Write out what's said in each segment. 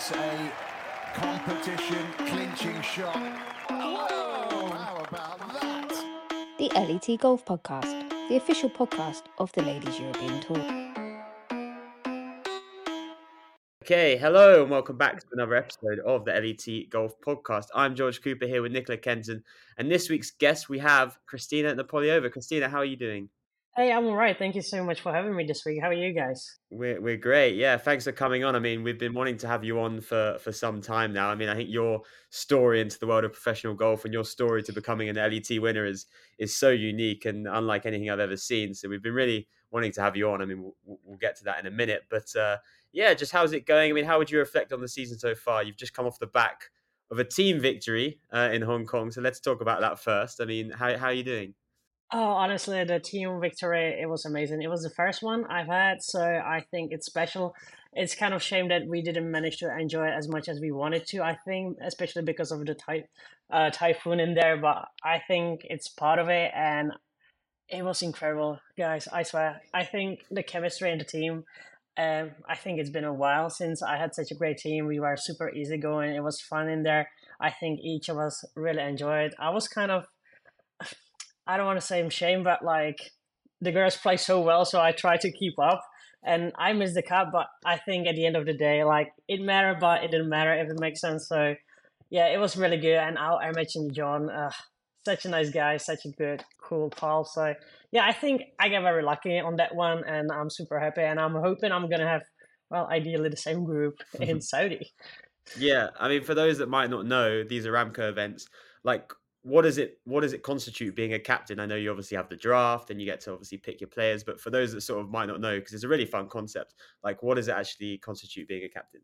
It's a competition clinching shot. Whoa! How about that? The LET Golf Podcast, the official podcast of the Ladies European Tour. Okay, hello and welcome back to another episode of the LET Golf Podcast. I'm George Cooper here with Nicola Kenton, and this week's guest we have Kristyna Napoleaova. Kristyna, how are you doing? Hey, I'm all right. Thank you so much for having me this week. How are you guys? We're we're great. Yeah, thanks for coming on. I mean, we've been wanting to have you on for for some time now. I mean, I think your story into the world of professional golf and your story to becoming an LET winner is is so unique and unlike anything I've ever seen. So we've been really wanting to have you on. I mean, we'll, we'll get to that in a minute, but uh, yeah, just how's it going? I mean, how would you reflect on the season so far? You've just come off the back of a team victory uh, in Hong Kong, so let's talk about that first. I mean, how how are you doing? Oh, honestly, the team victory, it was amazing. It was the first one I've had, so I think it's special. It's kind of shame that we didn't manage to enjoy it as much as we wanted to, I think, especially because of the ty- uh, typhoon in there, but I think it's part of it, and it was incredible, guys. I swear. I think the chemistry in the team, um, I think it's been a while since I had such a great team. We were super easygoing. It was fun in there. I think each of us really enjoyed. I was kind of I don't want to say I'm shame, but like the girls play so well, so I try to keep up. And I missed the cut, but I think at the end of the day, like it mattered, but it didn't matter if it makes sense. So yeah, it was really good. And I, I mentioned John, uh, such a nice guy, such a good, cool pal. So yeah, I think I got very lucky on that one, and I'm super happy. And I'm hoping I'm gonna have, well, ideally the same group in Saudi. Yeah, I mean, for those that might not know, these Aramco events, like what does it what does it constitute being a captain? I know you obviously have the draft and you get to obviously pick your players, but for those that sort of might not know, because it's a really fun concept, like what does it actually constitute being a captain?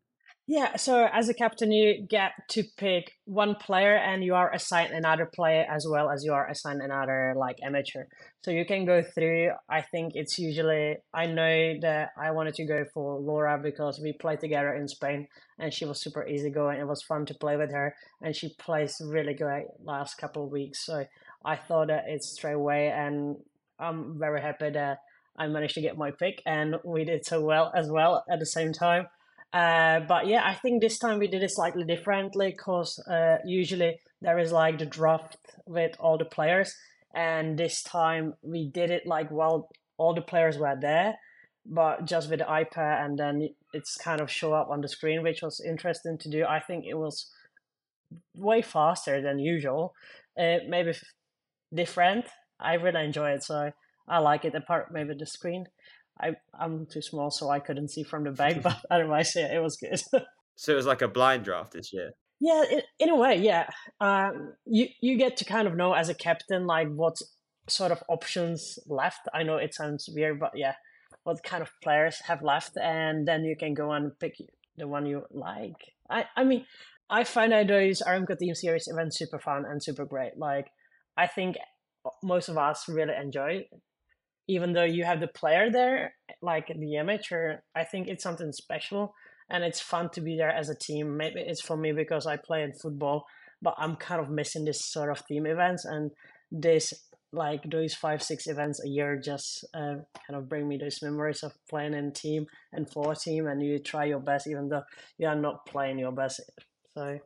Yeah, so as a captain, you get to pick one player, and you are assigned another player as well as you are assigned another like amateur. So you can go through. I think it's usually. I know that I wanted to go for Laura because we played together in Spain, and she was super easygoing. It was fun to play with her, and she plays really great last couple of weeks. So I thought that it's straight away, and I'm very happy that I managed to get my pick, and we did so well as well at the same time. Uh, but yeah, I think this time we did it slightly differently because uh, usually there is like the draft with all the players, and this time we did it like while all the players were there, but just with the iPad, and then it's kind of show up on the screen, which was interesting to do. I think it was way faster than usual, uh, maybe different. I really enjoy it, so I like it. Apart maybe the screen. I I'm too small, so I couldn't see from the back. But otherwise, yeah, it was good. so it was like a blind draft this year. Yeah, in, in a way, yeah. Um, you you get to kind of know as a captain like what sort of options left. I know it sounds weird, but yeah, what kind of players have left, and then you can go and pick the one you like. I I mean, I find those Aramco Team Series events super fun and super great. Like, I think most of us really enjoy even though you have the player there, like the amateur, I think it's something special and it's fun to be there as a team. Maybe it's for me because I play in football, but I'm kind of missing this sort of team events and this like those five six events a year just uh, kind of bring me those memories of playing in team and for a team and you try your best even though you are not playing your best so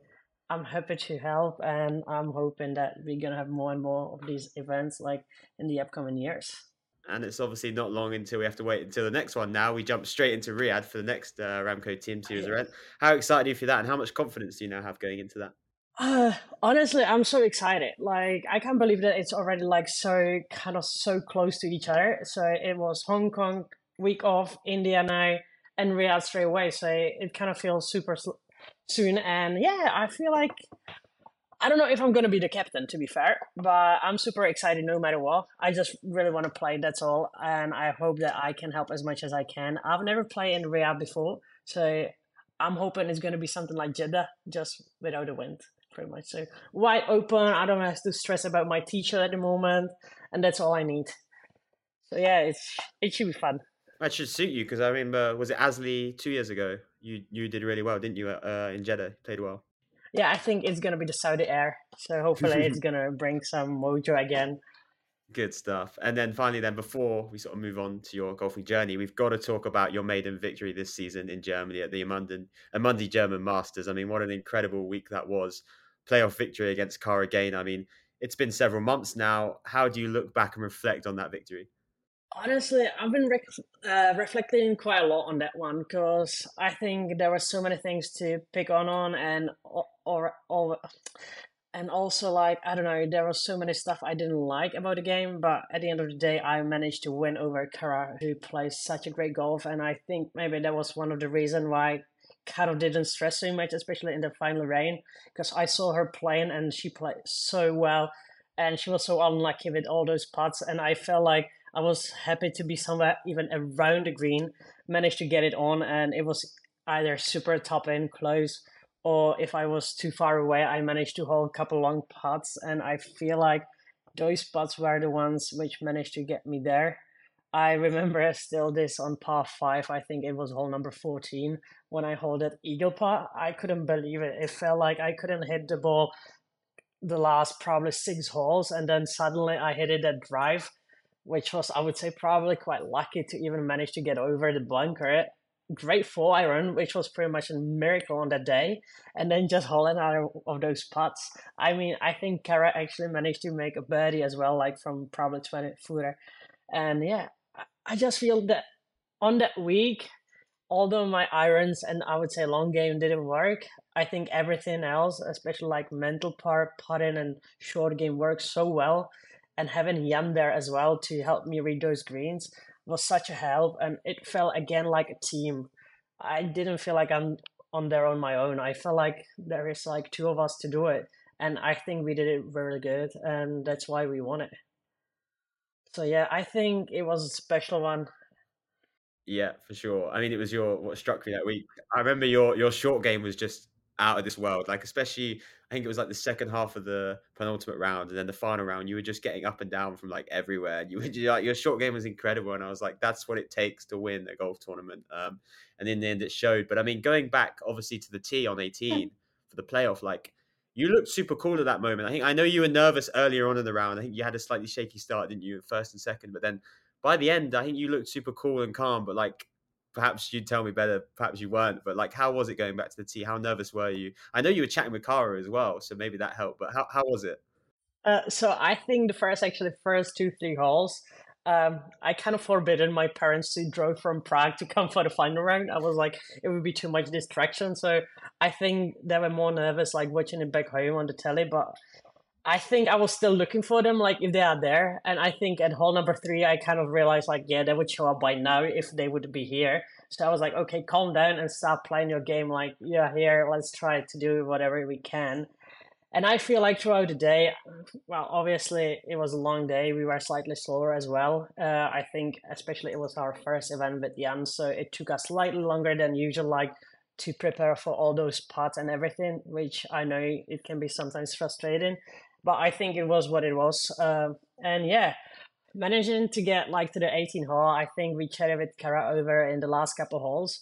i'm happy to help and i'm hoping that we're to have more and more of these events like in the upcoming years and it's obviously not long until we have to wait until the next one. Now we jump straight into Riyadh for the next uh, Aramco Team Series event. How excited are you for that, and how much confidence do you now have going into that? Uh, honestly, I'm so excited. Like I can't believe that it's already like so kind of so close to each other. So it was Hong Kong week off, India now, and Riyadh straight away. So it kind of feels super soon. And yeah, I feel like I don't know if I'm going to be the captain, to be fair, but I'm super excited no matter what. I just really want to play, that's all. And I hope that I can help as much as I can. I've never played in Riyadh before, so I'm hoping it's going to be something like Jeddah, just without the wind, pretty much. So wide open, I don't have to stress about my teacher at the moment, and that's all I need. So yeah, it's it should be fun. That should suit you because I remember, was it Astley two years ago? You you did really well, didn't you? Uh, in Jeddah, played well yeah, I think it's gonna be the Saudi Air. So hopefully it's gonna bring some mojo again. Good stuff. And then finally, then before we sort of move on to your golfing journey, we've got to talk about your maiden victory this season in Germany at the Amunden, Amundi German Masters. I mean, what an incredible week that was. Playoff victory against Cara Gainer. I mean, it's been several months now. How do you look back and reflect on that victory? Honestly, I've been uh, reflecting quite a lot on that one because I think there were so many things to pick on on and or, or and also like I don't know, there was so many stuff I didn't like about the game, but at the end of the day, I managed to win over Cara, who plays such a great golf, and I think maybe that was one of the reasons why Cara didn't stress so much, especially in the final rain, because I saw her playing and she played so well, and she was so unlucky with all those putts, and I felt like I was happy to be somewhere even around the green, managed to get it on, and it was either super top in close or if I was too far away, I managed to hold a couple long putts, and I feel like those putts were the ones which managed to get me there. I remember still this on par five. I think it was hole number fourteen when I hold that eagle putt. I couldn't believe it. It felt like I couldn't hit the ball the last probably six holes, and then suddenly I hit it at drive, which was I would say probably quite lucky to even manage to get over the bunker great four iron, which was pretty much a miracle on that day, and then just holding out of those putts. I mean, I think Cara actually managed to make a birdie as well, like from probably 20 footer. And yeah, I just feel that on that week, although my irons and I would say long game didn't work, I think everything else, especially like mental part, putting and short game works so well. And having Jan there as well to help me read those greens was such a help, and it felt again like a team. I didn't feel like I'm on there on my own. I felt like there is like two of us to do it, and I think we did it really good, and that's why we won it. So yeah, I think it was a special one. Yeah, for sure. I mean, it was your what struck me that week. I remember your your short game was just out of this world. Like especially, I think it was like the second half of the penultimate round, and then the final round. You were just getting up and down from like everywhere. You were like your short game was incredible, and I was like, that's what it takes to win a golf tournament. Um, and in the end, it showed. But I mean, going back obviously to the tee on eighteen for the playoff, like you looked super cool at that moment. I think I know you were nervous earlier on in the round. I think you had a slightly shaky start, didn't you, first and second? But then by the end, I think you looked super cool and calm. But like perhaps you'd tell me better. Perhaps you weren't, but like, how was it going back to the tee? How nervous were you? I know you were chatting with Cara as well, so maybe that helped. But how how was it? Uh, so I think the first, actually, first two three holes, um, I kind of forbidden my parents to drive from Prague to come for the final round. I was like, it would be too much distraction. So I think they were more nervous, like watching it back home on the telly. But I think I was still looking for them, like if they are there. And I think at hole number three, I kind of realized, like, yeah, they would show up by now if they would be here. So I was like, okay, calm down and start playing your game. Like, yeah, here, let's try to do whatever we can. And I feel like throughout the day, well, obviously it was a long day. We were slightly slower as well. Uh, I think, especially it was our first event with Jan, so it took us slightly longer than usual, like to prepare for all those parts and everything, which I know it can be sometimes frustrating but I think it was what it was. Uh, and yeah, managing to get like to the 18 hole, I think we chatted with Cara over in the last couple holes.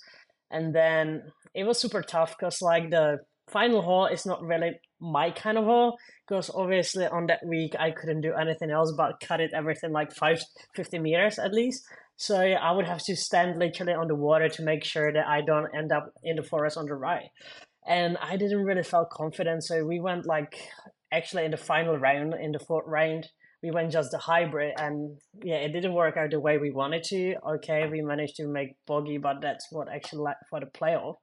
And then it was super tough because like the final hole is not really my kind of hole because obviously on that week I couldn't do anything else but cut it everything like five, 50 meters at least. So yeah, I would have to stand literally on the water to make sure that I don't end up in the forest on the right. And I didn't really feel confident. So we went like actually in the final round, in the fourth round, we went just the hybrid, and yeah, it didn't work out the way we wanted to. Okay, we managed to make bogey, but that's what actually like for the playoff.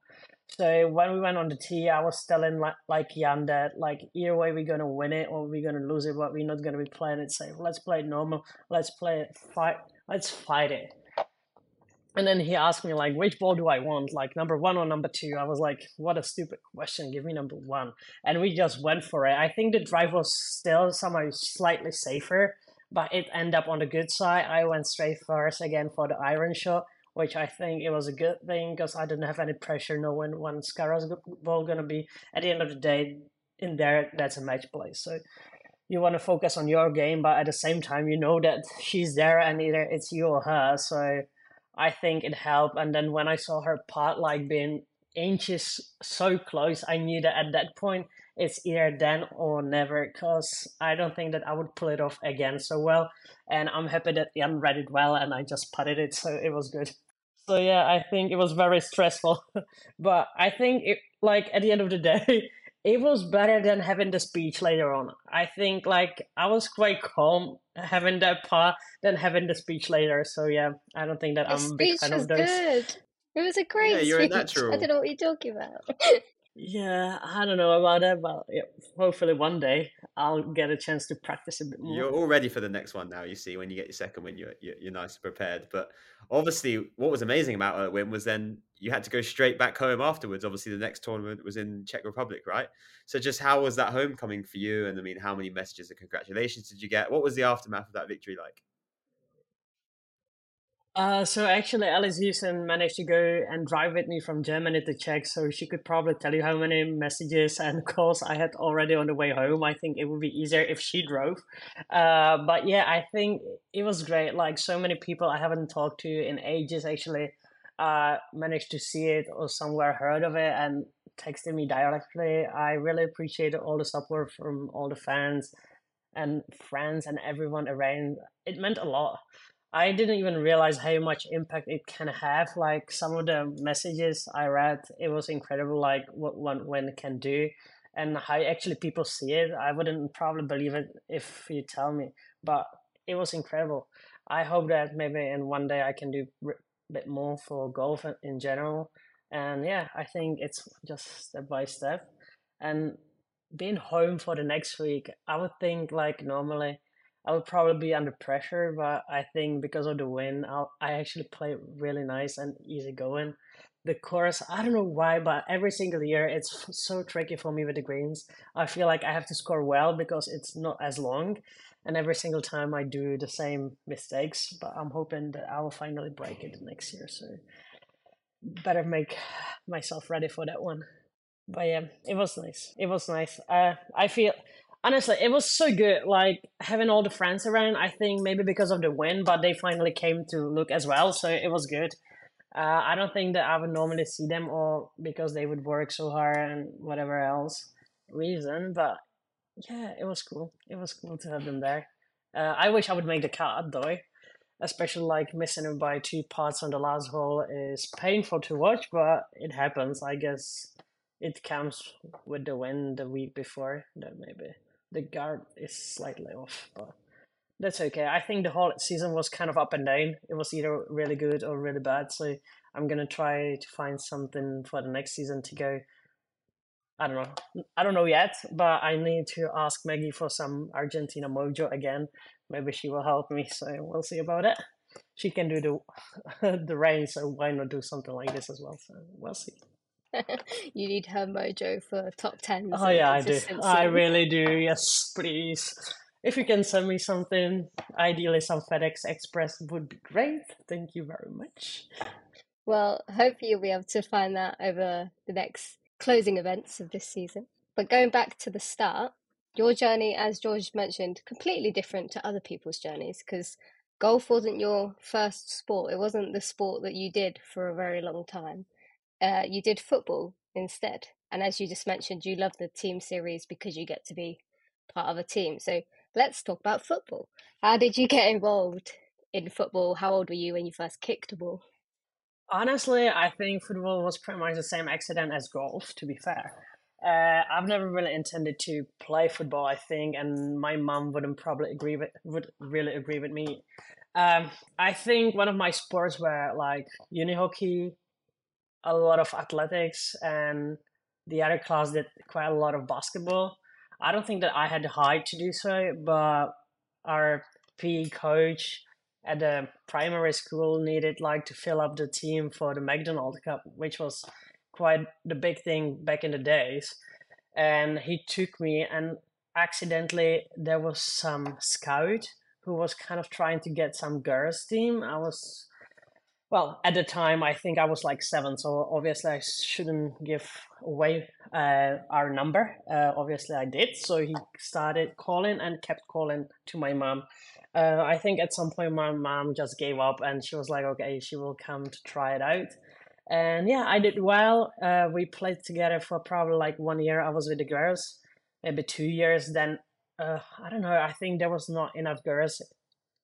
So when we went on the tee, I was telling like like Jan that like either way we're gonna win it or we're gonna lose it, but we're not gonna be playing it safe. Let's play it normal. Let's play it fight. Let's fight it. And then he asked me like, which ball do I want? Like number one or number two? I was like, what a stupid question. Give me number one. And we just went for it. I think the drive was still somehow slightly safer, but it ended up on the good side. I went straight first again for the iron shot, which I think it was a good thing because I didn't have any pressure knowing when Cara's ball gonna be. At the end of the day, in there, that's a match play. So you want to focus on your game, but at the same time, you know that she's there and either it's you or her. So I think it helped. And then when I saw her pot like being inches so close. I knew that at that point it's either then or never because I don't think that I would pull it off again so well. And I'm happy that Jan read it well and I just putted it, so it was good. So yeah, I think it was very stressful, but I think it like at the end of the day, it was better than having the speech later on. I think like I was quite calm having that part than having the speech later. So yeah, I don't think that The I'm a big speech fan was of those. good. It was a great Yeah, you're a speech. I don't know what you're talking about. Yeah, I don't know about that, but yeah, hopefully one day I'll get a chance to practice a bit more. You're all ready for the next one now. You see, when you get your second win, you're you're, you're nice and prepared. But obviously, what was amazing about that win was then you had to go straight back home afterwards. Obviously, the next tournament was in Czech Republic, right? So, just how was that homecoming for you? And I mean, how many messages of congratulations did you get? What was the aftermath of that victory like? Uh, so actually, Alice Hewson managed to go and drive with me from Germany to Czech, so she could probably tell you how many messages and calls I had already on the way home. I think it would be easier if she drove. Uh, but yeah, I think it was great. Like so many people I haven't talked to in ages actually uh, managed to see it or somewhere heard of it and texted me directly. I really appreciated all the support from all the fans and friends and everyone around. It meant a lot. I didn't even realize how much impact it can have. Like some of the messages I read, it was incredible. Like what one when can do, and how actually people see it. I wouldn't probably believe it if you tell me, but it was incredible. I hope that maybe in one day I can do a bit more for golf in- in general. And yeah, I think it's just step by step. And being home for the next week, I would think like normally I would probably be under pressure, but I think because of the win, I'll, I actually play really nice and easy going. The course, I don't know why, but every single year it's so tricky for me with the greens. I feel like I have to score well because it's not as long, and every single time I do the same mistakes. But I'm hoping that I will finally break it next year. So better make myself ready for that one. But yeah, it was nice. It was nice. Uh, I feel honestly, it was so good. Like having all the friends around. I think maybe because of the win, but they finally came to look as well, so it was good. Uh, I don't think that I would normally see them all because they would work so hard and whatever else reason. But yeah, it was cool. It was cool to have them there. Uh, I wish I would make the cut though, especially like missing by two parts on the last hole is painful to watch, but it happens. I guess it comes with the win the week before that maybe the guard is slightly off, but that's okay. I think the whole season was kind of up and down. It was either really good or really bad. So I'm gonna try to find something for the next season to go. I don't know. I don't know yet, but I need to ask Maggie for some Argentina mojo again. Maybe she will help me. So we'll see about it. She can do the the rain, so why not do something like this as well? So we'll see. you need her mojo for top tens. Oh yeah, I do. I really do. Yes, please. If you can send me something, ideally some FedEx Express would be great. Thank you very much. Well, hopefully you'll be able to find that over the next closing events of this season. But going back to the start, your journey, as George mentioned, completely different to other people's journeys because golf wasn't your first sport. It wasn't the sport that you did for a very long time. Uh, you did football instead. And as you just mentioned, you love the team series because you get to be part of a team. So let's talk about football. How did you get involved in football? How old were you when you first kicked a ball? Honestly, I think football was pretty much the same accident as golf, to be fair. Uh, I've never really intended to play football, I think, and my mom wouldn't probably agree with would really agree with me. Um, I think one of my sports were like uni hockey, a lot of athletics, and the other class did quite a lot of basketball. I don't think that I had the height to do so, but our PE coach at the primary school needed like to fill up the team for the McDonald Cup, which was quite the big thing back in the days. And he took me, and accidentally there was some scout who was kind of trying to get some girls team. I was well at the time I think I was like seven, so obviously I shouldn't give away uh, our number. Uh, obviously I did, so he started calling and kept calling to my mom. Uh, I think at some point my mom just gave up and she was like, okay, she will come to try it out. And yeah, I did well. Uh, we played together for probably like one year. I was with the girls, maybe two years. Then uh, I don't know. I think there was not enough girls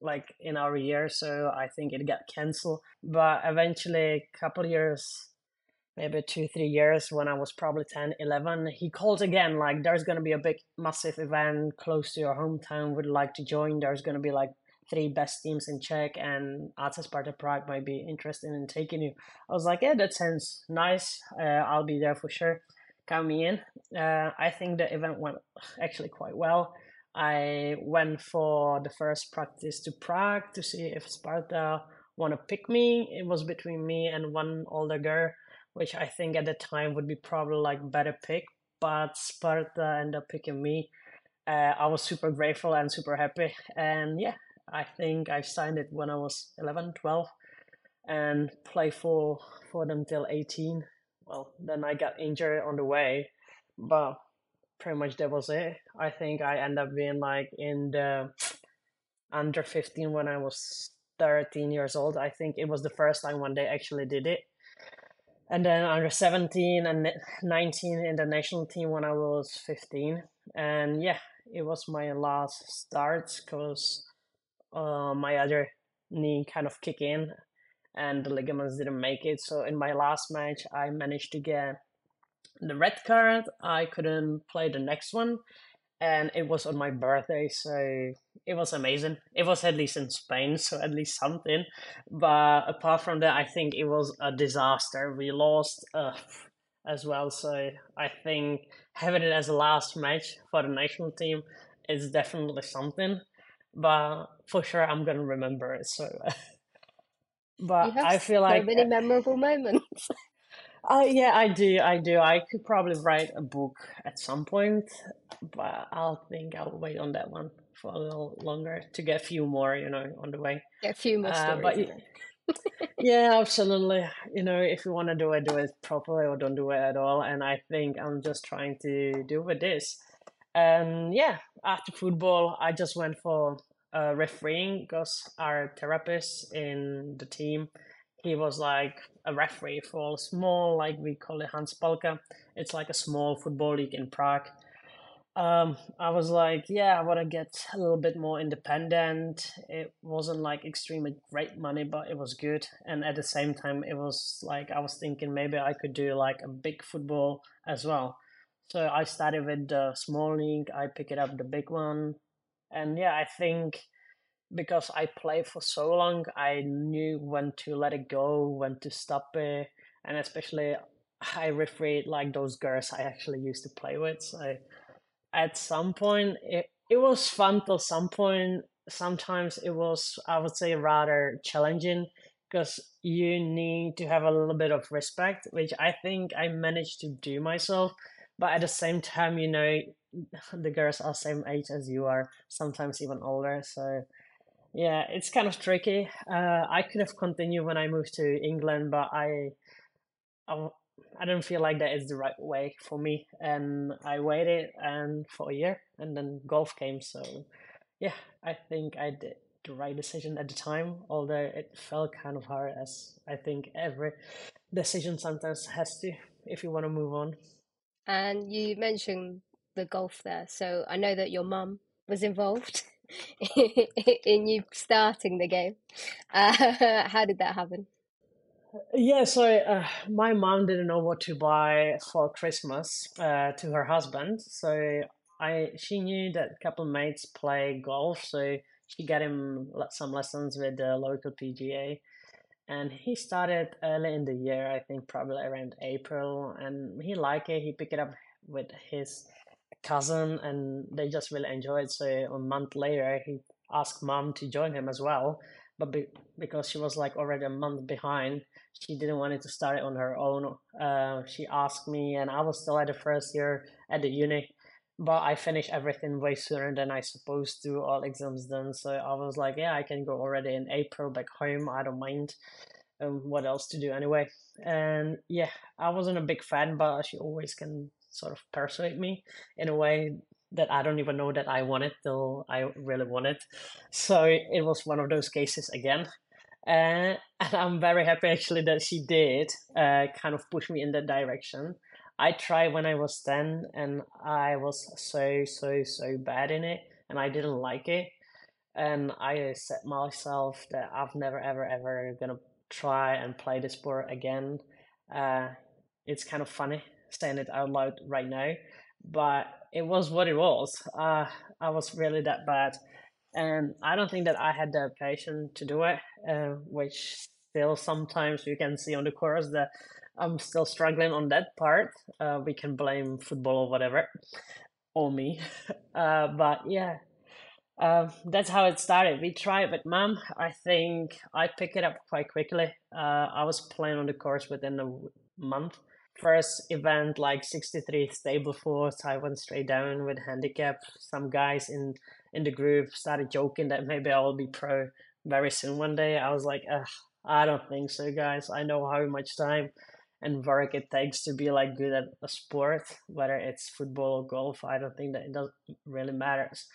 like in our year, so I think it got canceled. But eventually, a couple years, maybe two, three years, when I was probably 10, 11, he called again. Like, there's gonna be a big, massive event close to your hometown. Would like to join? There's gonna be like three best teams in Czech, and AC Sparta Prague might be interested in taking you. I was like, yeah, that sounds nice. Uh, I'll be there for sure. Count me in. Uh, I think the event went actually quite well. I went for the first practice to Prague to see if Sparta want to pick me. It was between me and one older girl, which I think at the time would be probably like better pick. But Sparta ended up picking me. Uh, I was super grateful and super happy. And yeah, I think I signed it when I was 11, 12 and played for, for them till 18. Well, then I got injured on the way, but pretty much that was it. I think I end up being like in the under 15 when I was 13 years old. I think it was the first time when they actually did it. And then under 17 and 19 in the national team when I was 15. And yeah, it was my last start because uh, my other knee kind of kicked in and the ligaments didn't make it. So in my last match, I managed to get the red card. I couldn't play the next one, and it was on my birthday, so it was amazing. It was at least in Spain, so at least something. But apart from that, I think it was a disaster. We lost uh, as well, so I think having it as a last match for the national team is definitely something. But for sure, I'm gonna remember it. So. but I feel so like many memorable moments. Uh, yeah, I do. I do. I could probably write a book at some point, but I'll think I'll wait on that one for a little longer to get a few more, you know, on the way. Get a few more Uh, stories. but in y- there. yeah, absolutely. You know, if you want to do it, do it properly or don't do it at all. And I think I'm just trying to do with this. And yeah, after football, I just went for uh, refereeing because our therapist in the team, he was like a referee for a small, like we call it Hans Hanspaulka. It's like a small football league in Prague. Um, I was like, yeah, I want to get a little bit more independent. It wasn't like extremely great money, but it was good. And at the same time, it was like I was thinking maybe I could do like a big football as well. So I started with the small league. I picked up the big one, and yeah, I think because I played for so long, I knew when to let it go, when to stop it, and especially I refereed like those girls I actually used to play with. So at some point it, it was fun till some point sometimes it was i would say rather challenging because you need to have a little bit of respect which i think i managed to do myself but at the same time you know the girls are same age as you are sometimes even older so yeah it's kind of tricky uh, i could have continued when i moved to england but I, I, I don't feel like that is the right way for me. And I waited and for a year and then golf came. So yeah, I think I did the right decision at the time, although it felt kind of hard as I think every decision sometimes has to if you want to move on. And you mentioned the golf there, so I know that your mum was involved in you starting the game. Uh, how did that happen? Yeah, so uh, my mom didn't know what to buy for Christmas uh, to her husband. So I she knew that a couple mates play golf, so she got him some lessons with the local PGA. And he started early in the year, I think probably around April, and he liked it. He picked it up with his cousin, and they just really enjoyed. So a month later, he asked mom to join him as well, but be, because she was like already a month behind, she didn't want it to start it on her own. Uh, she asked me, and I was still at the first year at the uni, but I finished everything way sooner than I supposed to, all exams done. So I was like, yeah, I can go already in April back home. I don't mind. Um, what else to do anyway? And yeah, I wasn't a big fan, but she always can sort of persuade me in a way that I don't even know that I want it till I really want it. So it was one of those cases again. Uh, and I'm very happy actually that she did uh, kind of push me in that direction. I tried when I was 10 and I was so, so, so bad in it and I didn't like it. And I set myself that I've never, ever, ever gonna try and play the sport again. Uh, it's kind of funny saying it out loud right now, but it was what it was. Uh, I was really that bad. And I don't think that I had the patience to do it, uh, which still sometimes you can see on the course that I'm still struggling on that part. Uh, we can blame football or whatever, or me. Uh, but yeah, uh, that's how it started. We tried with mom. I think I picked it up quite quickly. Uh, I was playing on the course within a month. First event, like 63 Stableford, I went straight down with handicap. Some guys in, in the group started joking that maybe I will be pro very soon one day. I was like, I don't think so, guys. I know how much time and work it takes to be like good at a sport, whether it's football or golf. I don't think that it doesn't really matters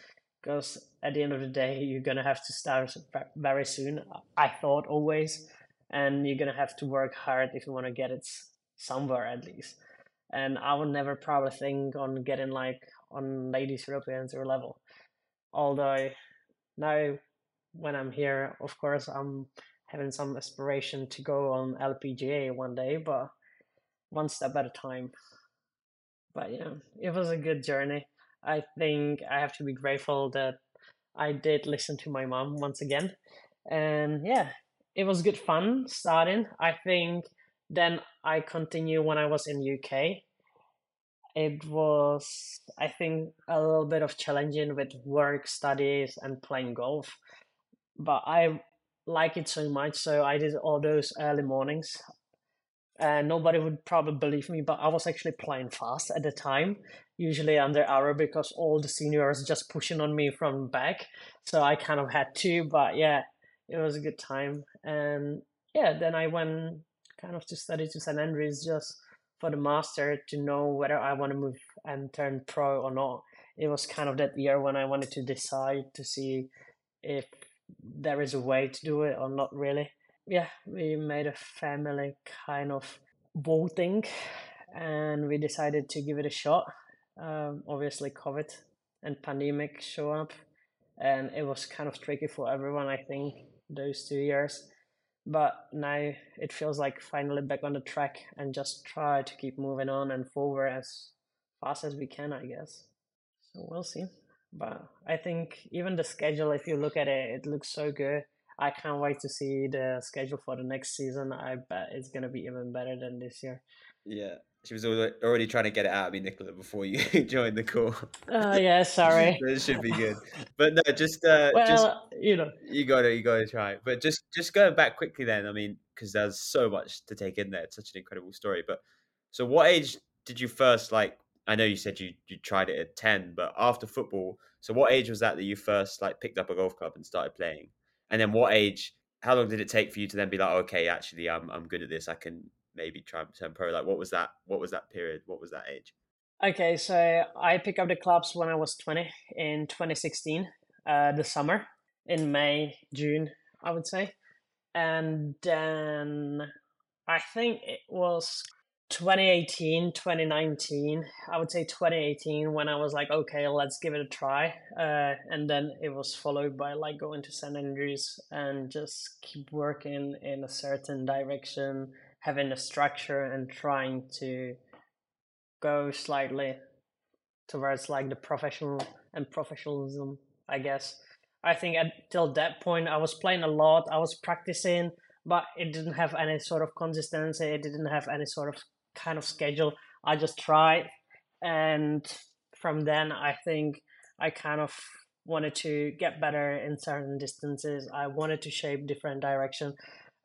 because at the end of the day, you're gonna have to start very soon. I thought always, and you're gonna have to work hard if you want to get it somewhere at least. And I would never probably think on getting like on ladies European tour level. Although now when I'm here, of course, I'm having some aspiration to go on LPGA one day, but one step at a time. But yeah, it was a good journey. I think I have to be grateful that I did listen to my mom once again. And yeah, it was good fun starting. I think then I continue when I was in UK. It was I think a little bit of challenging with work, studies and playing golf. But I like it so much so I did all those early mornings and nobody would probably believe me, but I was actually playing fast at the time, usually under hour because all the seniors just pushing on me from back. So I kind of had to, but yeah, it was a good time. And yeah, then I went kind of to study to St Andrews just for the master to know whether I want to move and turn pro or not. It was kind of that year when I wanted to decide to see if there is a way to do it or not really yeah, we made a family kind of voting and we decided to give it a shot. Um, obviously, COVID and pandemic show up, and it was kind of tricky for everyone, I think, those two years. But now it feels like finally back on the track and just try to keep moving on and forward as fast as we can, I guess. So we'll see. But I think even the schedule, if you look at it, it looks so good I can't wait to see the schedule for the next season. I bet it's gonna be even better than this year. Yeah, she was already trying to get it out of me, Nicola, before you joined the call. Oh uh, yeah, sorry. it should be good, but no, just uh, well, just you know, you got to you got to try. But just just going back quickly, then I mean, because there's so much to take in there. It's such an incredible story. But so, what age did you first like? I know you said you you tried it at ten, but after football. So, what age was that that you first like picked up a golf club and started playing? And then what age? How long did it take for you to then be like, okay, actually, I'm I'm good at this. I can maybe try and turn pro. Like, what was that? What was that period? What was that age? Okay, so I picked up the clubs when I was 20 in 2016, uh, the summer in May, June, I would say. And then I think it was 2018 2019 i would say 2018 when i was like okay let's give it a try uh, and then it was followed by like going to st andrews and just keep working in a certain direction having a structure and trying to go slightly towards like the professional and professionalism i guess i think until that point i was playing a lot i was practicing but it didn't have any sort of consistency it didn't have any sort of kind of schedule. I just tried, and from then I think I kind of wanted to get better in certain distances. I wanted to shape different direction.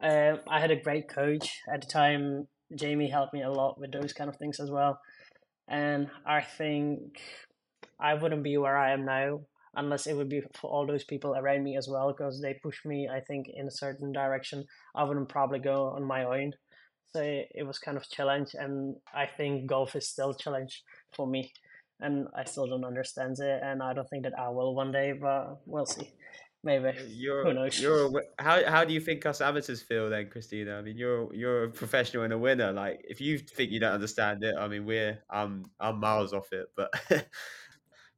Uh, I had a great coach at the time. Jamie helped me a lot with those kind of things as well, and I think I wouldn't be where I am now unless it would be for all those people around me as well because they push me i think in a certain direction. I wouldn't probably go on my own. So it was kind of challenge and i think golf is still challenge for me and i still don't understand it and i don't think that i will one day but we'll see maybe. You're, Who knows? You're a, how how do you think us amateurs feel then, Kristyna? I mean, you're you're a professional and a winner. Like, if you think you don't understand it, I mean, we're I'm I'm miles off it. But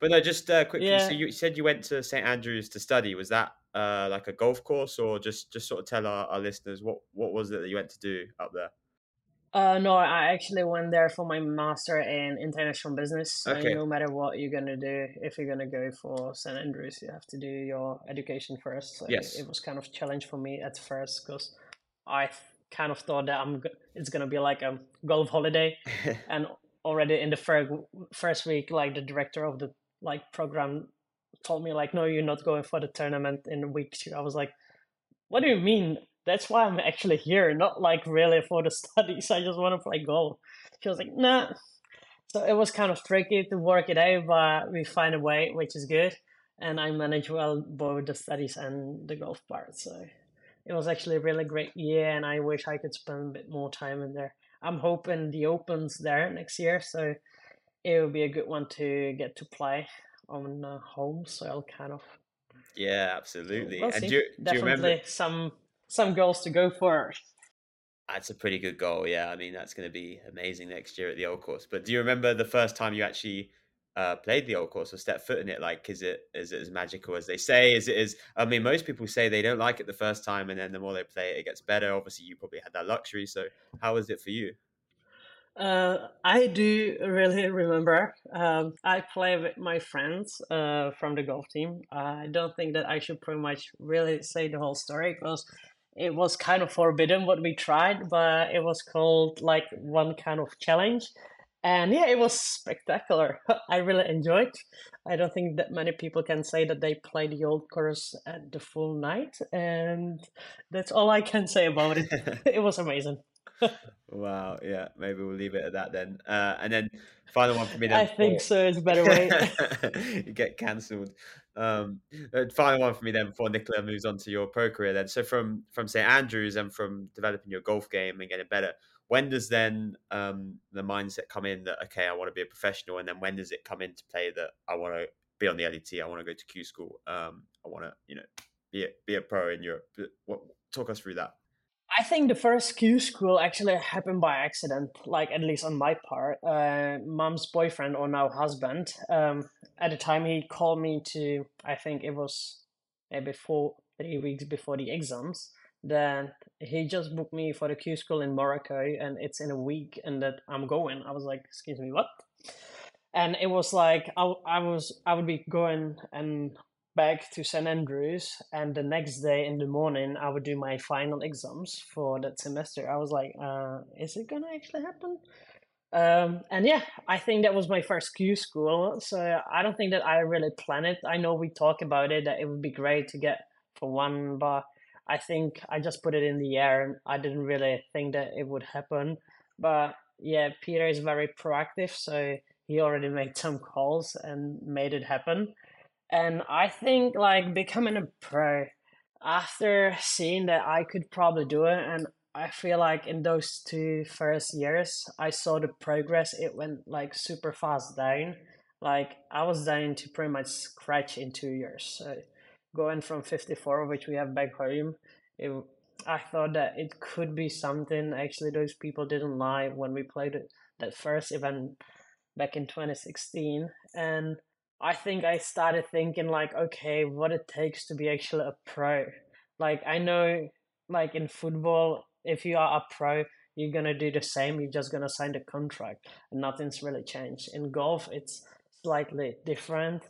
but no, just uh, quickly. Yeah. So you said you went to St Andrews to study. Was that uh, like a golf course, or just just sort of tell our, our listeners what what was it that you went to do up there? Uh, no, I actually went there for my master in international business. Okay. no matter what you're gonna do, if you're gonna go for St Andrews, you have to do your education first. So Yes. it was kind of challenge for me at first because I kind of thought that I'm it's gonna be like a golf holiday, and already in the first first week, like the director of the like program told me like, no, you're not going for the tournament in week two. I was like, what do you mean? That's why I'm actually here, not like really for the studies. I just want to play golf. She was like, nah. So it was kind of tricky to work it out, but we find a way, which is good. And I managed well both the studies and the golf part. So it was actually a really great year, and I wish I could spend a bit more time in there. I'm hoping the Opens there next year, so it will be a good one to get to play on uh, home soil, kind of. yeah, absolutely. we'll and do, you- do you remember? Some some goals to go for. That's a pretty good goal. Yeah, I mean that's going to be amazing next year at the old course. But do you remember the first time you actually uh, played the old course or stepped foot in it? Like, is it is it as magical as they say? Is it is? I mean, most people say they don't like it the first time, and then the more they play it, it gets better. Obviously, you probably had that luxury. So, how was it for you? Uh, I do really remember. Um, I play with my friends uh, from the golf team. I don't think that I should pretty much really say the whole story because it was kind of forbidden what we tried, but it was called like one kind of challenge. And yeah, it was spectacular. I really enjoyed. I don't think that many people can say that they play the old course at the full night, and that's all I can say about it. It was amazing. wow. Yeah. Maybe we'll leave it at that then. Uh, and then final one for me. Then I think so. It's a better way. you get cancelled. Um, uh, final one for me then before Nicola moves on to your pro career. Then, so from from St Andrews and from developing your golf game and getting better, when does then um, the mindset come in that okay, I want to be a professional, and then when does it come into play that I want to be on the LET, I want to go to Q school, um, I want to you know be a, be a pro in Europe. What, talk us through that. I think the first Q school actually happened by accident, like at least on my part. Uh, mom's boyfriend or now husband. Um, at the time, he called me to. I think it was maybe four, three weeks before the exams. Then he just booked me for the Q school in Morocco, and it's in a week, and that I'm going. I was like, "Excuse me, what?" And it was like I, I was I would be going and back to St Andrews, and the next day in the morning I would do my final exams for that semester. I was like, uh, "Is it gonna actually happen?" Um, and yeah, I think that was my first Q school. So I don't think that I really planned it. I know we talk about it that it would be great to get for one, but I think I just put it in the air and I didn't really think that it would happen. But yeah, Peter is very proactive, so he already made some calls and made it happen. And I think like becoming a pro after seeing that I could probably do it and I feel like in those two first years I saw the progress it went like super fast down. Like I was down to pretty much scratch in two years. So going from 54 which we have back home it, I thought that it could be something actually those people didn't lie when we played it that first event back in 2016 and I think I started thinking like, okay, what it takes to be actually a pro. Like I know, like in football, if you are a pro, you're gonna do the same. You're just gonna sign the contract, and nothing's really changed. In golf, it's slightly different,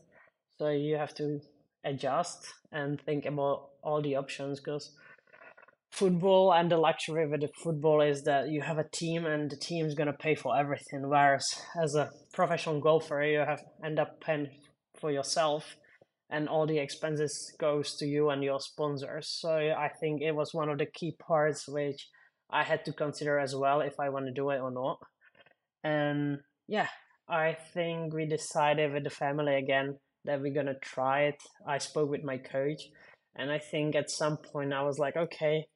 so you have to adjust and think about all the options because football and the luxury with the football is that you have a team and the team is gonna pay for everything. Whereas as a professional golfer, you have end up paying for yourself, and all the expenses goes to you and your sponsors. So I think it was one of the key parts which I had to consider as well if I want to do it or not. And yeah, I think we decided with the family again that we're gonna try it. I spoke with my coach, and I think at some point I was like, okay.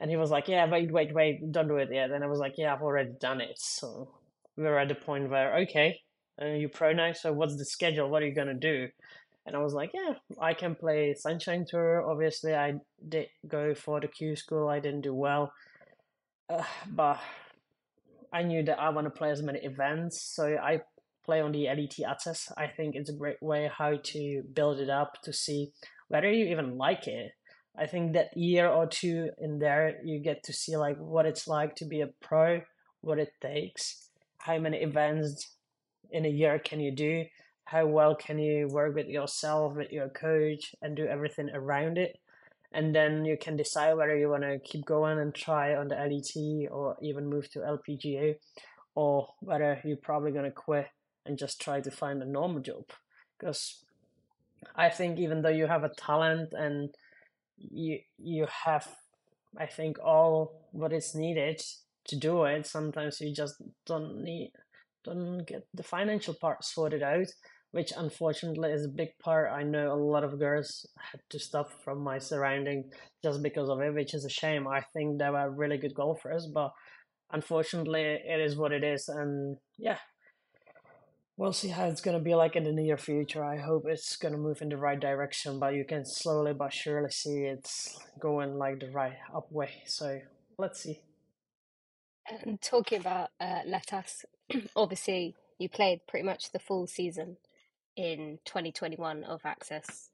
And he was like, yeah, wait, wait, wait, don't do it yet. And I was like, yeah, I've already done it. So we were at the point where, okay, uh, you pro now, so what's the schedule? What are you gonna do? and I was like, yeah, I can play Sunshine Tour. Obviously, I did go for the Q school. I didn't do well, uh, but I knew that I want to play as many events, so I play on the LET access. I think it's a great way how to build it up to see whether you even like it. I think that year or two in there, you get to see like what it's like to be a pro, what it takes, how many events in a year can you do, how well can you work with yourself, with your coach, and do everything around it. And then you can decide whether you want to keep going and try on the LET or even move to LPGA, or whether you're probably going to quit and just try to find a normal job. Because I think even though you have a talent and you you have I think all what is needed to do it, sometimes you just don't need don't get the financial part sorted out, which unfortunately is a big part. I know a lot of girls had to stop from my surrounding just because of it, which is a shame. I think they were really good golfers, but unfortunately it is what it is and yeah, we'll see how it's going to be like in the near future. I hope it's going to move in the right direction, but you can slowly but surely see it's going like the right up way. So let's see. And talking about uh, Let Us, obviously you played pretty much the full season in 2021 of Access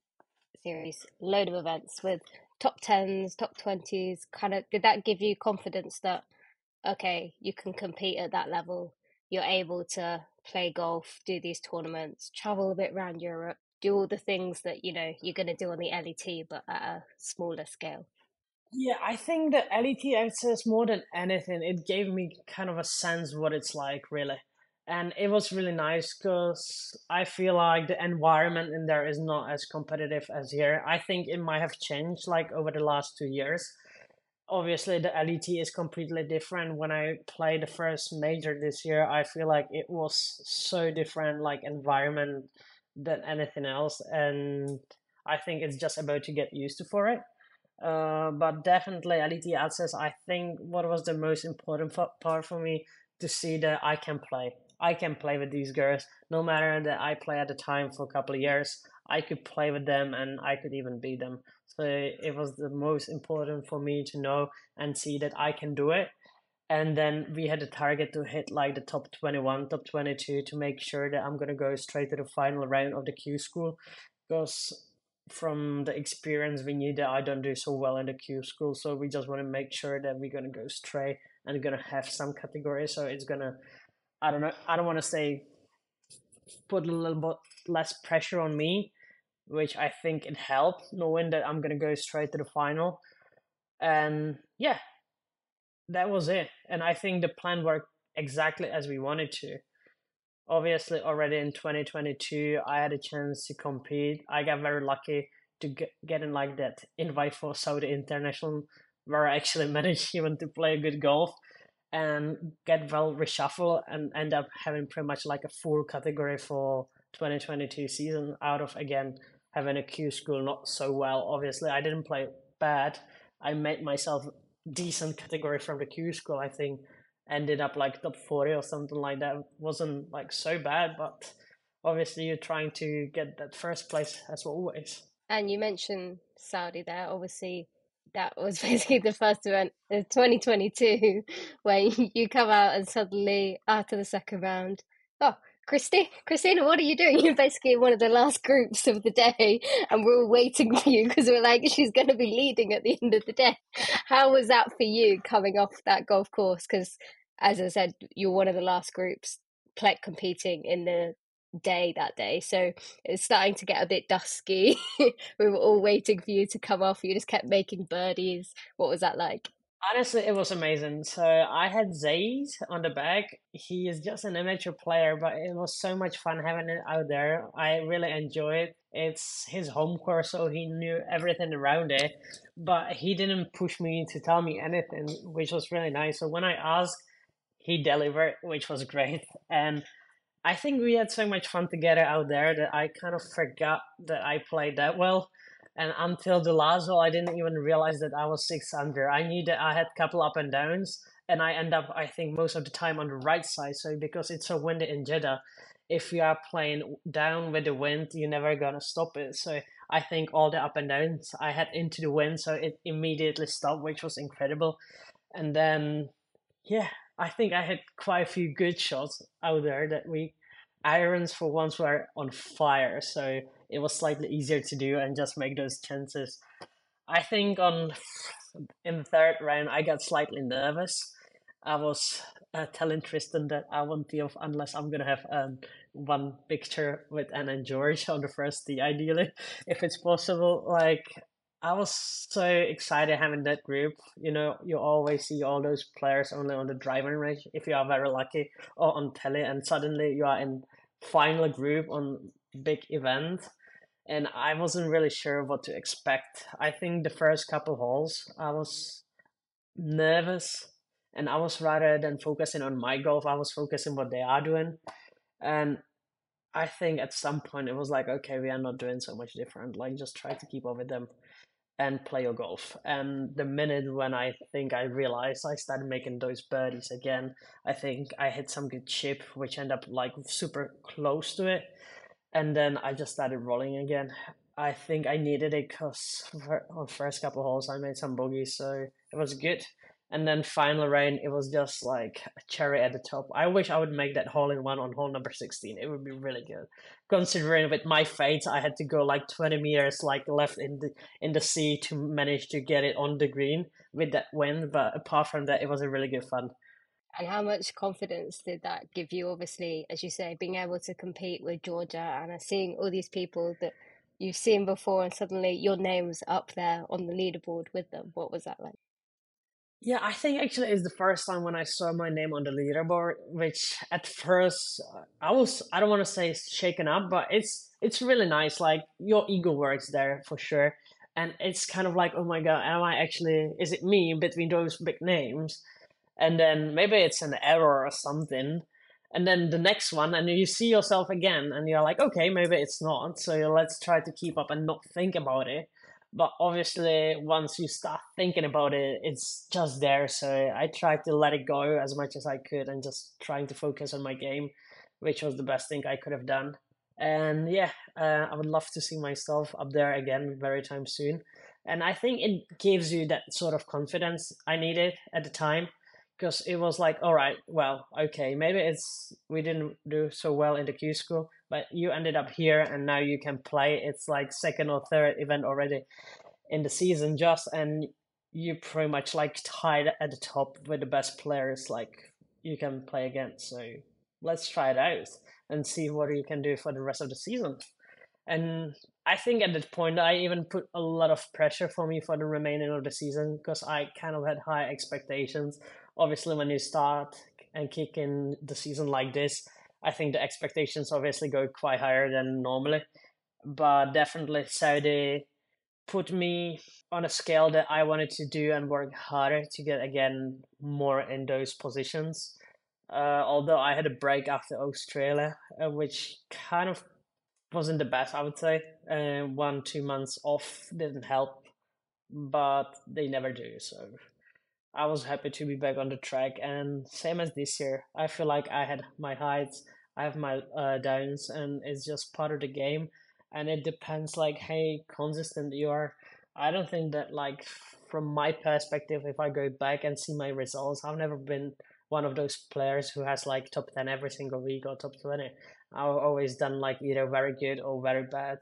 Series. Load of events with top 10s, top 20s. Kind of, did that give you confidence that, okay, you can compete at that level? You're able to play golf, do these tournaments, travel a bit around Europe, do all the things that you know you're going to do on the LET, but at a smaller scale. Yeah, I think the LET access more than anything, it gave me kind of a sense what it's like, really. And it was really nice because I feel like the environment in there is not as competitive as here. I think it might have changed like over the last two years obviously the LET is completely different. When I played the first major this year, I feel like it was so different, like environment than anything else, and I think it's just about to get used to for it. Uh, but definitely LET access. I think what was the most important part for me to see that I can play. I can play with these girls, no matter that I play at the time for a couple of years. I could play with them and I could even beat them. So it was the most important for me to know and see that I can do it. And then we had a target to hit like the top 21, top 22 to make sure that I'm going to go straight to the final round of the Q school. Because from the experience, we knew that I don't do so well in the Q school. So we just want to make sure that we're going to go straight and going to have some categories. So it's going to, I don't know, I don't want to say put a little bit less pressure on me which I think it helped knowing that I'm gonna go straight to the final. And yeah, that was it. And I think the plan worked exactly as we wanted to. Obviously, already in 2022, I had a chance to compete. I got very lucky to get, get in like that invite for Saudi International, where I actually managed even to play a good golf and get well reshuffle and end up having pretty much like a full category for 2022 season out of again having a Q school not so well. Obviously, I didn't play bad. I made myself decent category from the Q school. I think ended up like top forty or something like that. wasn't like so bad, but obviously you're trying to get that first place as always. And you mentioned Saudi there. Obviously, that was basically the first event in 2022 where you come out and suddenly after the second round, oh, Christy, Kristyna, what are you doing? You're basically one of the last groups of the day, and we're all waiting for you because we're like, she's going to be leading at the end of the day. How was that for you coming off that golf course? Because, as I said, you're one of the last groups competing in the day that day. So it's starting to get a bit dusky. we were all waiting for you to come off. You just kept making birdies. What was that like? Honestly, it was amazing. So I had Zaid on the back. He is just an amateur player, but it was so much fun having it out there. I really enjoy it. It's his home course, so he knew everything around it, but he didn't push me to tell me anything, which was really nice. So when I asked, he delivered, which was great. And I think we had so much fun together out there that I kind of forgot that I played that well and until the last hole, I didn't even realize that I was six under. I knew that I had a couple up and downs, and I end up, I think, most of the time on the right side. So because it's so windy in Jeddah, if you are playing down with the wind, you're never gonna stop it. So I think all the up and downs I had into the wind, so it immediately stopped, which was incredible. And then, yeah, I think I had quite a few good shots out there that we irons for once were on fire, so it was slightly easier to do and just make those chances. I think on in the third round I got slightly nervous. I was uh, telling Tristan that I won't be off unless I'm gonna have um, one picture with Anna and George on the first tee, ideally, if it's possible. Like I was so excited having that group. You know, you always see all those players only on the driving range if you are very lucky or on telly, and suddenly you are in final group on big event. And I wasn't really sure what to expect. I think the first couple holes I was nervous and I was rather than focusing on my golf, I was focusing what they are doing. And I think at some point it was like, okay, we are not doing so much different. Like just try to keep up with them and play your golf. And the minute when I think I realized I started making those birdies again, I think I hit some good chip, which ended up like super close to it. And then I just started rolling again. I think I needed it because on first couple holes I made some bogeys, so it was good. And then final rain, it was just like a cherry at the top. I wish I would make that hole in one on hole number 16. It would be really good. Considering with my fate, I had to go like 20 meters like left in the in the sea to manage to get it on the green with that wind. But apart from that, it was a really good fun. And how much confidence did that give you? Obviously, as you say, being able to compete with Georgia and seeing all these people that you've seen before, and suddenly your name's up there on the leaderboard with them. What was that like? Yeah, I think actually it's the first time when I saw my name on the leaderboard, which at first uh, I was I don't want to say shaken up, but it's it's really nice. Like your ego works there for sure, and it's kind of like, oh my god, am I actually? Is it me between those big names? And then maybe it's an error or something, and then the next one, and you see yourself again, and you're like, okay, maybe it's not. So let's try to keep up and not think about it. But obviously once you start thinking about it it's just there. So i tried to let it go as much as i could and just trying to focus on my game which was the best thing i could have done. And yeah uh, i would love to see myself up there again very time soon. And i think it gives you that sort of confidence i needed at the time because it was like all right well okay maybe it's we didn't do so well in the q school but you ended up here and now you can play it's like second or third event already in the season just and you pretty much like tied at the top with the best players like you can play against so let's try it out and see what you can do for the rest of the season and I think at that point I even put a lot of pressure for me for the remaining of the season because I kind of had high expectations. Obviously, when you start and kick in the season like this, I think the expectations obviously go quite higher than normally. But definitely Saudi put me on a scale that I wanted to do and work harder to get again more in those positions. Uh, although I had a break after Australia, uh, which kind of wasn't the best, I would say. Uh, one, two months off didn't help, but they never do. So I was happy to be back on the track. And same as this year, I feel like I had my heights, I have my uh, downs, and it's just part of the game. And it depends, like, hey, consistent you are. I don't think that, like, from my perspective, if I go back and see my results, I've never been one of those players who has like top 10 every single week or top 20. I've always done like either very good or very bad.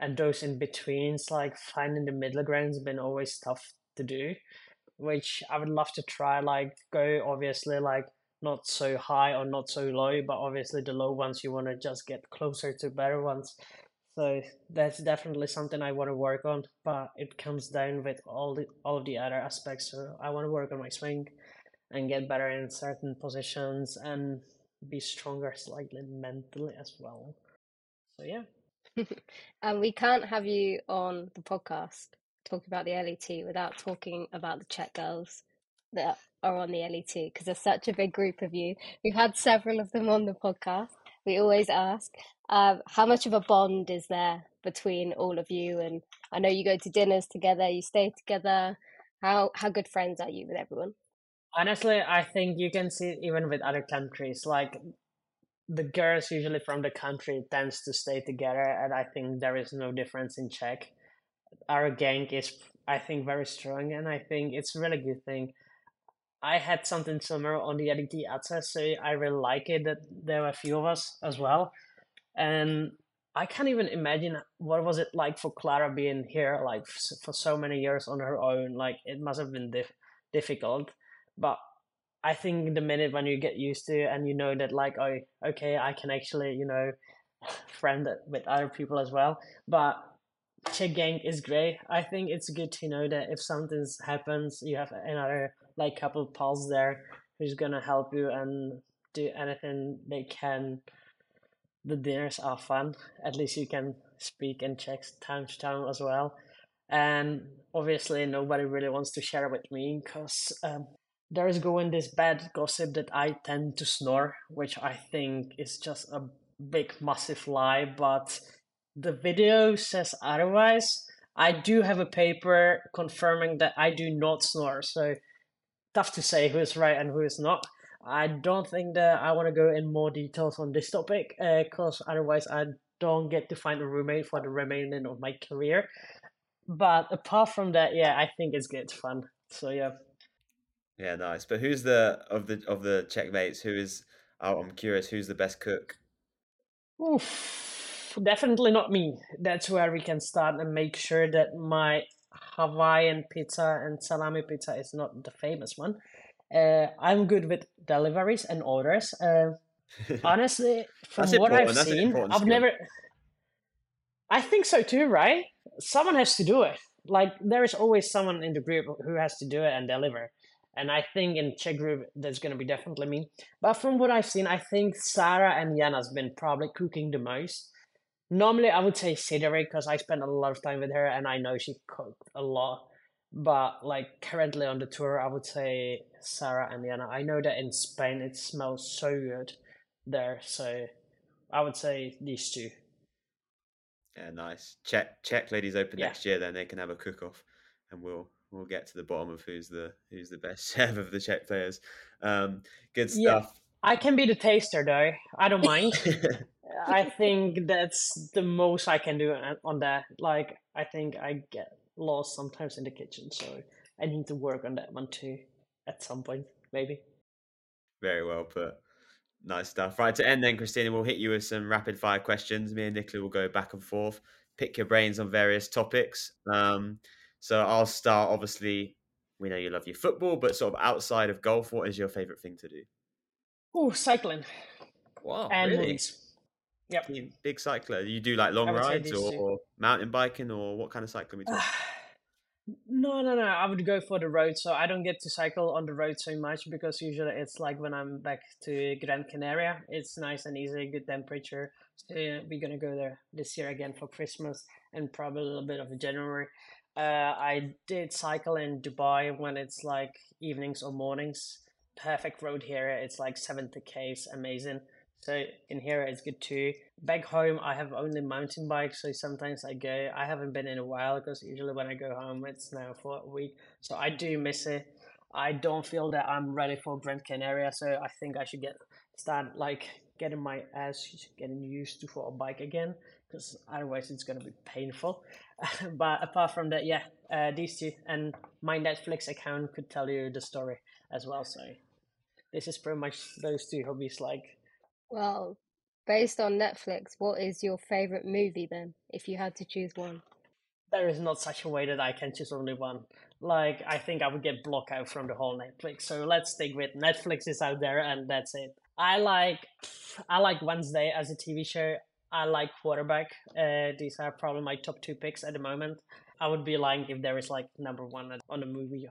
And those in betweens, like finding the middle ground's been always tough to do, which I would love to try. Like, go obviously, like, not so high or not so low, but obviously the low ones you want to just get closer to better ones. So that's definitely something I want to work on, but it comes down with all the all of the other aspects. So I want to work on my swing and get better in certain positions and be stronger slightly mentally as well. So yeah. and we can't have you on the podcast talking about the LET without talking about the Czech girls that are on the LET because there's such a big group of you. We've had several of them on the podcast. We always ask, uh, how much of a bond is there between all of you? And I know you go to dinners together, you stay together. How how good friends are you with everyone? Honestly, I think you can see even with other countries. Like the girls usually from the country tends to stay together, and I think there is no difference in Czech. Our gang is, I think, very strong, and I think it's a really good thing. I had something similar on the LET Access, so I really like it that there were a few of us as well. And I can't even imagine what was it like for Klara being here like for so many years on her own. Like it must have been dif- difficult, but I think the minute when you get used to it and you know that like oh okay I can actually you know friend it with other people as well. But Czech gang is great. I think it's good to know that if something happens, you have another like couple pals there who's gonna help you and do anything they can. The dinners are fun. At least you can speak and Czech town to town as well. And obviously, nobody really wants to share with me because um, there is going this bad gossip that I tend to snore, which I think is just a big, massive lie. But the video says otherwise. I do have a paper confirming that I do not snore, so tough to say who is right and who is not. I don't think that I want to go in more details on this topic because uh, otherwise I don't get to find a roommate for the remaining of my career. But apart from that, yeah, I think it's good fun. So yeah. Yeah, nice. But who's the of the of the checkmates? Who is? Oh, I'm curious. Who's the best cook? Oof, definitely not me. That's where we can start and make sure that my Hawaiian pizza and salami pizza is not the famous one. Uh, I'm good with deliveries and orders. Uh, honestly, from what I've That's seen, I've skill. never. I think so too, right? Someone has to do it. Like there is always someone in the group who has to do it and deliver. And I think in Czech group, that's going to be definitely me. But from what I've seen, I think Sarah and Jana's been probably cooking the most. Normally, I would say Cedric because I spent a lot of time with her and I know she cooked a lot. But like currently on the tour, I would say Sarah and Jana. I know that in Spain it smells so good there, so I would say these two. Yeah, nice. Czech Czech Ladies Open yeah. next year, then they can have a cook off, and we'll we'll get to the bottom of who's the who's the best chef of the Czech players. Um, good stuff. Yeah, I can be the taster though. I don't mind. I think that's the most I can do on that. Like, I think I get lost sometimes in the kitchen, so I need to work on that one too at some point, maybe. Very well put. Nice stuff. Right to end then, Kristyna, we'll hit you with some rapid fire questions. Me and Nicola will go back and forth, pick your brains on various topics. Um, so I'll start. Obviously, we know you love your football, but sort of outside of golf, what is your favorite thing to do? Oh, cycling. Wow, and really? movies. Yep. Big cycler. You do like long rides or, or, mountain biking or what kind of cycling we talking? no, no, no. I would go for the road. So I don't get to cycle on the road so much because usually it's like when I'm back to Gran Canaria, it's nice and easy, good temperature. So yeah, we're gonna go there this year again for Christmas and probably a little bit of January. Uh, I did cycle in Dubai when it's like evenings or mornings. Perfect road here. It's like 70 k's, amazing. So in here it's good too. Back home I have only mountain bikes, so sometimes I go. I haven't been in a while because usually when I go home it's now for a week. So I do miss it. I don't feel that I'm ready for Gran Canaria, so I think I should get start like getting my ass getting used to for a bike again because otherwise it's gonna be painful. but apart from that, yeah, uh, these two and my Netflix account could tell you the story as well. So this is pretty much those two hobbies like well, based on Netflix, what is your favorite movie then, if you had to choose one? There is not such a way that I can choose only one. Like, I think I would get blocked out from the whole Netflix. So let's stick with Netflix is out there, and that's it. I like, I like Wednesday as a TV show. I like Quarterback. Uh, these are probably my top two picks at the moment. I would be lying if there is like number one on the movie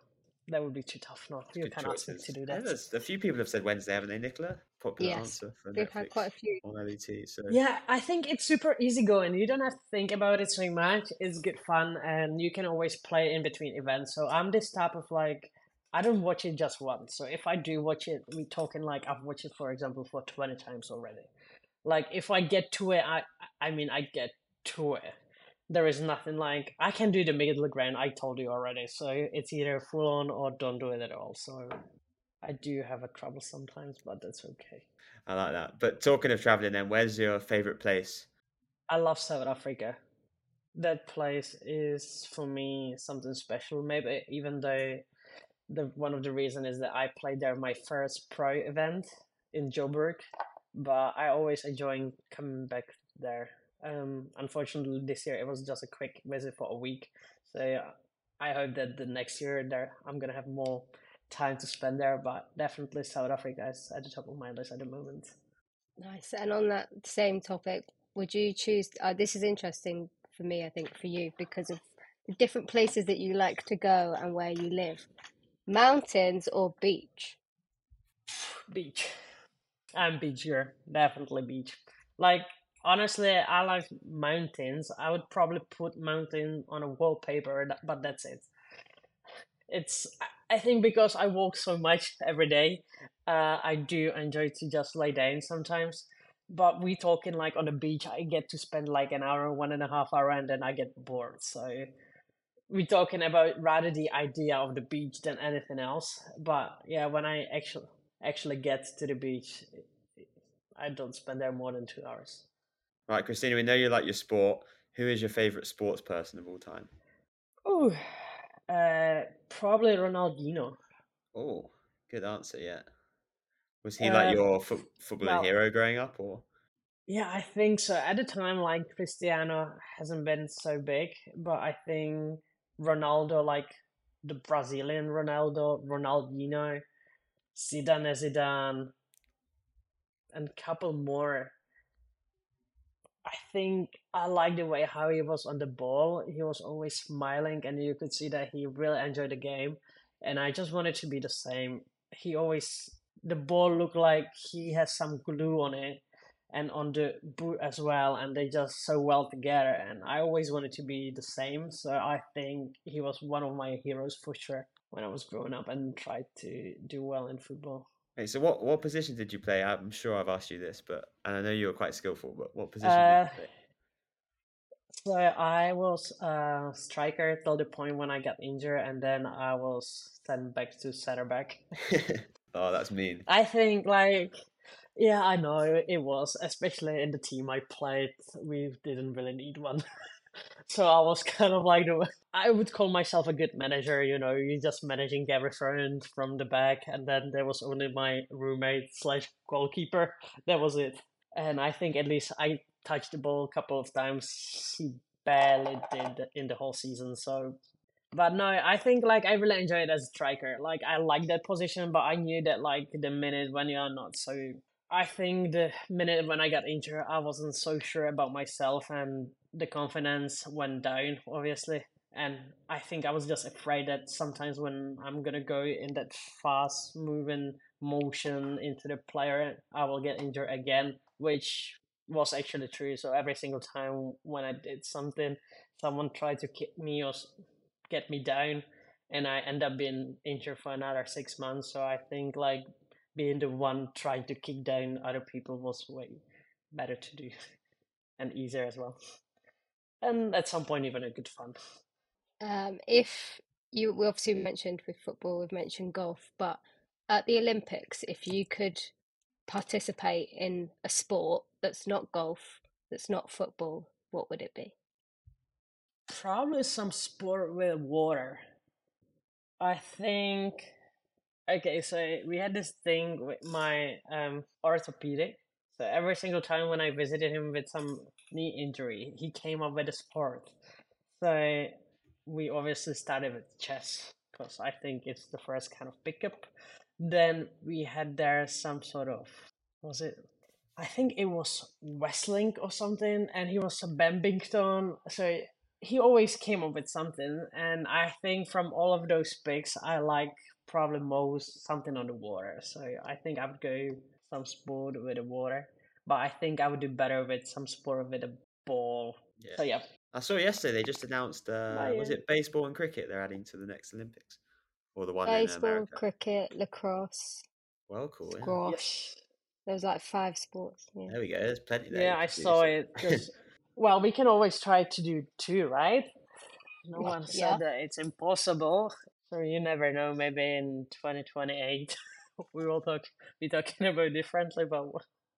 that would be too tough. No, you can't ask me to do that. Yeah, a few people have said Wednesday, haven't they, Nicola? Popular yes. answer for They've Netflix had quite a few on LET. So yeah, I think it's super easy going. You don't have to think about it so much. It's good fun, and you can always play in between events. So I'm this type of like. I don't watch it just once. So if I do watch it, we talking like I've watched it, for example, for twenty times already. Like if I get to it, I I mean I get to it there is nothing like I can do the middle ground. I told you already, so it's either full on or don't do it at all. So I do have a trouble sometimes, but that's okay. I like that. But talking of traveling, then, where's your favorite place? I love South Africa. That place is for me something special. Maybe even though the one of the reason is that I played there my first pro event in Joburg, but I always enjoy coming back there. Um, unfortunately, this year it was just a quick visit for a week, so I hope that the next year there I'm gonna have more time to spend there. But definitely South Africa is at the top of my list at the moment. Nice. And on that same topic, would you choose? Uh, this is interesting for me, I think, for you because of the different places that you like to go and where you live. Mountains or beach? Beach. I'm beach here. Definitely beach. Like honestly, I like mountains. I would probably put mountain on a wallpaper, but that's it. It's I think because I walk so much every day, uh, I do enjoy to just lay down sometimes. But we talking like on the beach, I get to spend like an hour, one and a half hour, and then I get bored. So we're talking about rather the idea of the beach than anything else. But yeah, when I actually actually get to the beach, I don't spend there more than two hours. Right, Kristyna, we know you like your sport. Who is your favorite sports person of all time? Oh, uh, probably Ronaldinho. Oh, good answer. Yeah. Was he like uh, your fo- footballing well, hero growing up, or? Yeah, I think so. At the time, like Cristiano hasn't been so big, but I think Ronaldo, like the Brazilian Ronaldo, Ronaldinho, Zidane Zidane, and a couple more I think I like the way how he was on the ball. He was always smiling, and you could see that he really enjoyed the game. And I just wanted to be the same. He always the ball looked like he has some glue on it, and on the boot as well, and they just so well together. And I always wanted to be the same. So I think he was one of my heroes for sure when I was growing up and tried to do well in football. Hey, so what what position did you play? I'm sure I've asked you this, but and I know you were quite skillful. But what position uh, did you play? So I was a striker till the point when I got injured, and then I was sent back to center back. oh, that's mean. I think like yeah, I know it was, especially in the team I played. We didn't really need one. so I was kind of like I would call myself a good manager. You know, you're just managing everything from the back, and then there was only my roommate slash goalkeeper. That was it. And I think at least I touched the ball a couple of times. He barely did in the whole season. So, but no, I think like I really enjoy it as a striker. Like I like that position, but I knew that like the minute when you're not so I think the minute when I got injured, I wasn't so sure about myself, and the confidence went down, obviously. And I think I was just afraid that sometimes when I'm gonna go in that fast moving motion into the player, I will get injured again, which was actually true. So every single time when I did something, someone tried to kick me or get me down, and I end up being injured for another six months. So I think like being the one trying to kick down other people was way better to do and easier as well. And at some point, even a good fun. Um, if you, we obviously mentioned with football, we've mentioned golf, but at the Olympics, if you could participate in a sport that's not golf, that's not football, what would it be? Probably some sport with water. I think Okay, so we had this thing with my um orthopedic. So every single time when I visited him with some knee injury, he came up with a sport. So we obviously started with chess because I think it's the first kind of pickup. Then we had there some sort of was it? I think it was wrestling or something, and he was a Badminton. So he always came up with something, and I think from all of those picks, I like probably most something on the water. So I think I would go some sport with the water, but I think I would do better with some sport with a ball. Yeah. So yeah. I saw yesterday they just announced. Uh, was it baseball and cricket they're adding to the next Olympics, or the one baseball, cricket, lacrosse. Well, cool. Yeah. Squash. There's like five sports. Yeah. There we go. There's plenty. There yeah, I saw it. Well, we can always try to do two, right? No one said that it's impossible. So you never know, maybe in 2028 we will talk be talking about differently. But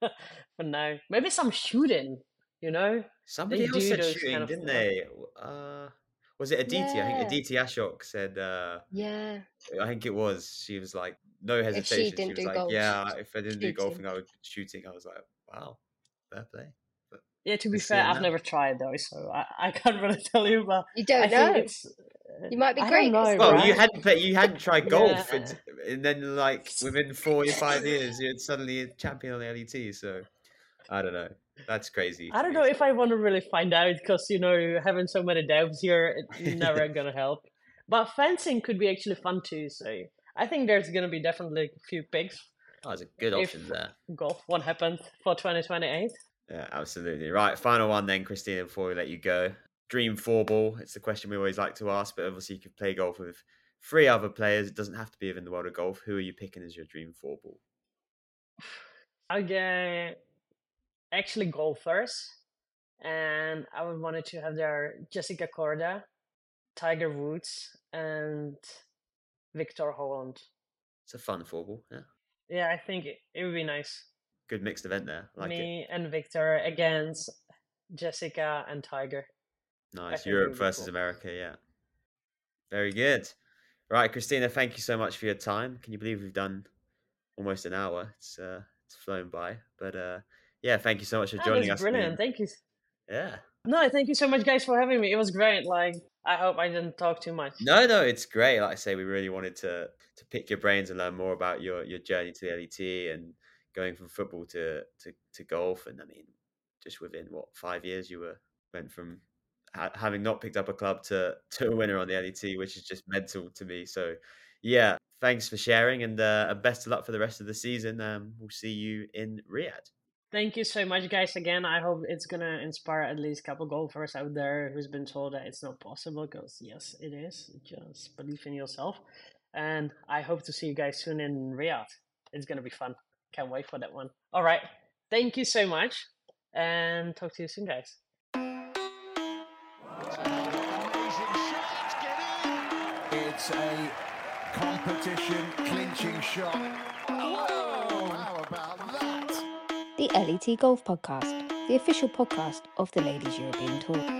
for now, maybe some shooting. You know, Somebody They else said shooting, kind of didn't they? Uh, was it Aditi? I think Aditi Ashok said. Uh, Yeah. I think it was. She was like, no she hesitation. She, didn't was do like, golf, yeah, if I didn't do golfing, I would shooting. I was like, wow, fair play. Yeah. To be fair, I've now. never tried though, so I, I can't really tell you. But You don't think know. it's. Uh, you might be I great, Don't know, Well, right? you hadn't played, you hadn't tried golf, Yeah. and, and then like within four or five years, you're suddenly a champion on the LET. So I don't know. That's crazy. I don't know if I want to really find out because you know having so many devs here it's never gonna help. But fencing could be actually fun too. So I think there's gonna be definitely a few picks. Oh, there's a good if- options there. Golf what happened for 2028. Yeah, absolutely. Right, final one then, Kristyna, before we let you go. Dream four ball. It's the question we always like to ask, but obviously you could play golf with three other players. It doesn't have to be within the world of golf. Who are you picking as your dream four ball? Get actually golfers, and I would wanted to have there Jessica Korda, Tiger Woods, and Viktor Hovland. It's a fun four ball. Yeah. Yeah, I think it, it would be nice. Good mixed event there. Like it. Me and Viktor against Jessica and Tiger. Nice. Europe versus cool. America, yeah. Very good. Right, Kristyna, thank you so much for your time. Can you believe we've done almost an hour? It's uh it's flown by. But uh yeah, thank you so much for Ah, joining us. Brilliant. Thank you. yeah. No, thank you so much, guys, for having me. It was great. Like, I hope I didn't talk too much. No, no, it's great. Like I say, we really wanted to to pick your brains and learn more about your your journey to the LET and going from football to to, to golf. And I mean, just within what five years, you were went from ha- having not picked up a club to to a winner on the LET, which is just mental to me. So, yeah, thanks for sharing and uh, and best of luck for the rest of the season. Um, we'll see you in Riyadh. Thank you so much, guys. Again, I hope it's gonna inspire at least a couple golfers out there who's been told that it's not possible. Because yes, it is. Just believe in yourself, and I hope to see you guys soon in Riyadh. It's gonna be fun. Can't wait for that one. All right. Thank you so much, and talk to you soon, guys. Amazing shot, get in. It's a competition clinching shot. Whoa! How about that? The LET Golf Podcast, the official podcast of the Ladies European Tour.